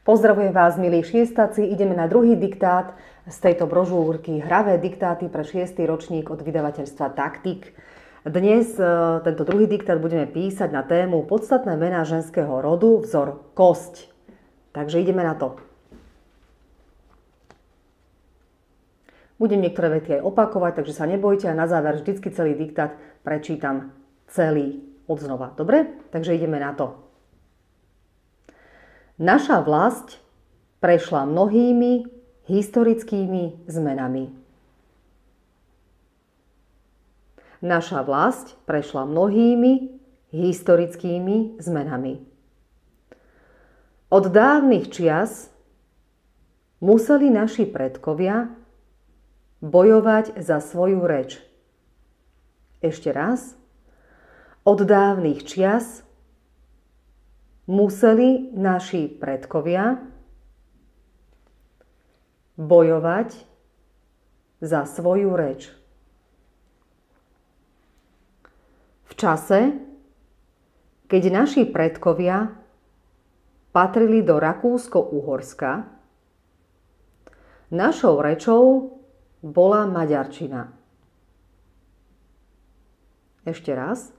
Pozdravujem vás, milí šiestaci. Ideme na druhý diktát z tejto brožúrky Hravé diktáty pre šiestý ročník od vydavateľstva Taktik. Dnes e, tento druhý diktát budeme písať na tému podstatné mená ženského rodu, vzor kosť. Takže ideme na to. Budem niektoré vety aj opakovať, takže sa nebojte a na záver vždycky celý diktát prečítam celý odznova. Dobre? Takže ideme na to. Naša vlast prešla mnohými historickými zmenami. Naša vlast prešla mnohými historickými zmenami. Od dávnych čias museli naši predkovia bojovať za svoju reč. Ešte raz. Od dávnych čias museli naši predkovia bojovať za svoju reč. V čase, keď naši predkovia patrili do Rakúsko-Uhorska, našou rečou bola maďarčina. Ešte raz.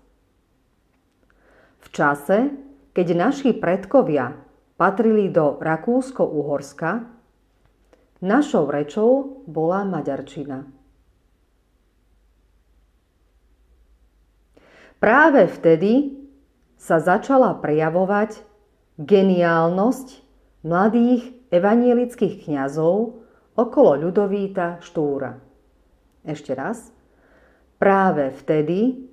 V čase, keď naši predkovia patrili do Rakúsko-Uhorska, našou rečou bola maďarčina. Práve vtedy sa začala prejavovať geniálnosť mladých evanielických kňazov okolo Ľudovíta Štúra. Ešte raz. Práve vtedy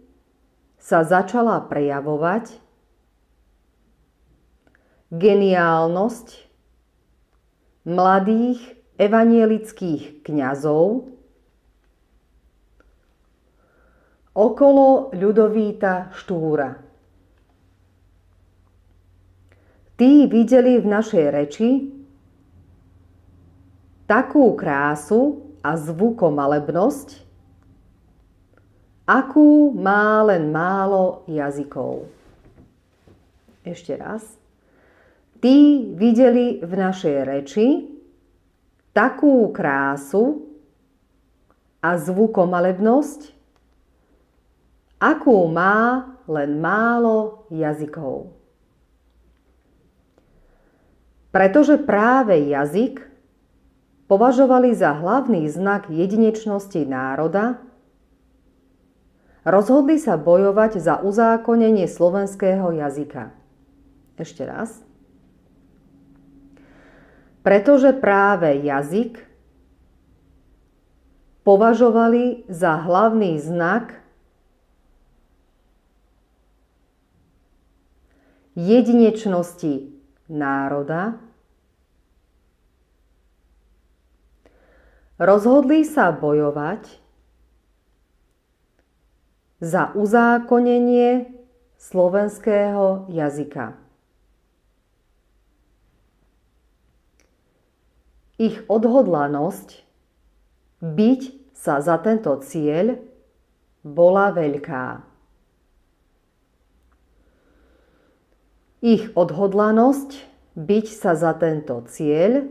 sa začala prejavovať geniálnosť mladých evanielických kňazov okolo Ľudovíta Štúra. Tí videli v našej reči takú krásu a zvukomalebnosť, akú má len málo jazykov. Ešte raz. Tí videli v našej reči takú krásu a zvukomalebnosť, akú má len málo jazykov. Pretože práve jazyk považovali za hlavný znak jedinečnosti národa, rozhodli sa bojovať za uzákonenie slovenského jazyka. Ešte raz pretože práve jazyk považovali za hlavný znak jedinečnosti národa, rozhodli sa bojovať za uzákonenie slovenského jazyka. Ich odhodlanosť byť sa za tento cieľ bola veľká. Ich odhodlanosť byť sa za tento cieľ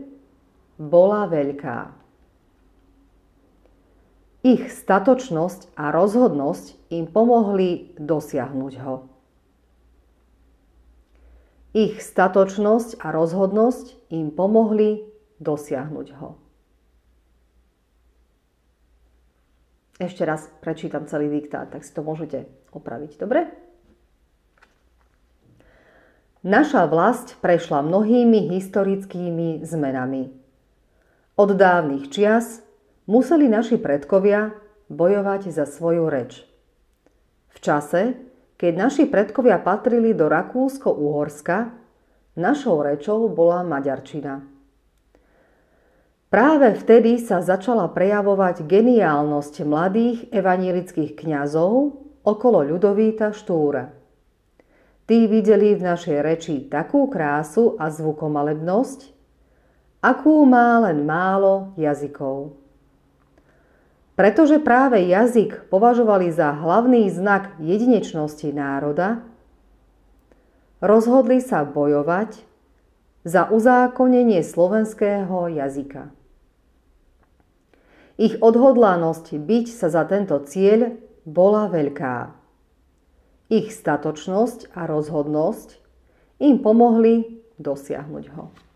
bola veľká. Ich statočnosť a rozhodnosť im pomohli dosiahnuť ho. Ich statočnosť a rozhodnosť im pomohli dosiahnuť ho. Ešte raz prečítam celý diktát, tak si to môžete opraviť. Dobre? Naša vlast prešla mnohými historickými zmenami. Od dávnych čias museli naši predkovia bojovať za svoju reč. V čase, keď naši predkovia patrili do Rakúsko-Uhorska, našou rečou bola maďarčina. Práve vtedy sa začala prejavovať geniálnosť mladých evanílických kňazov okolo Ľudovíta Štúra. Tí videli v našej reči takú krásu a zvukomalebnosť, akú má len málo jazykov. Pretože práve jazyk považovali za hlavný znak jedinečnosti národa, rozhodli sa bojovať za uzákonenie slovenského jazyka. Ich odhodlanosť byť sa za tento cieľ bola veľká. Ich statočnosť a rozhodnosť im pomohli dosiahnuť ho.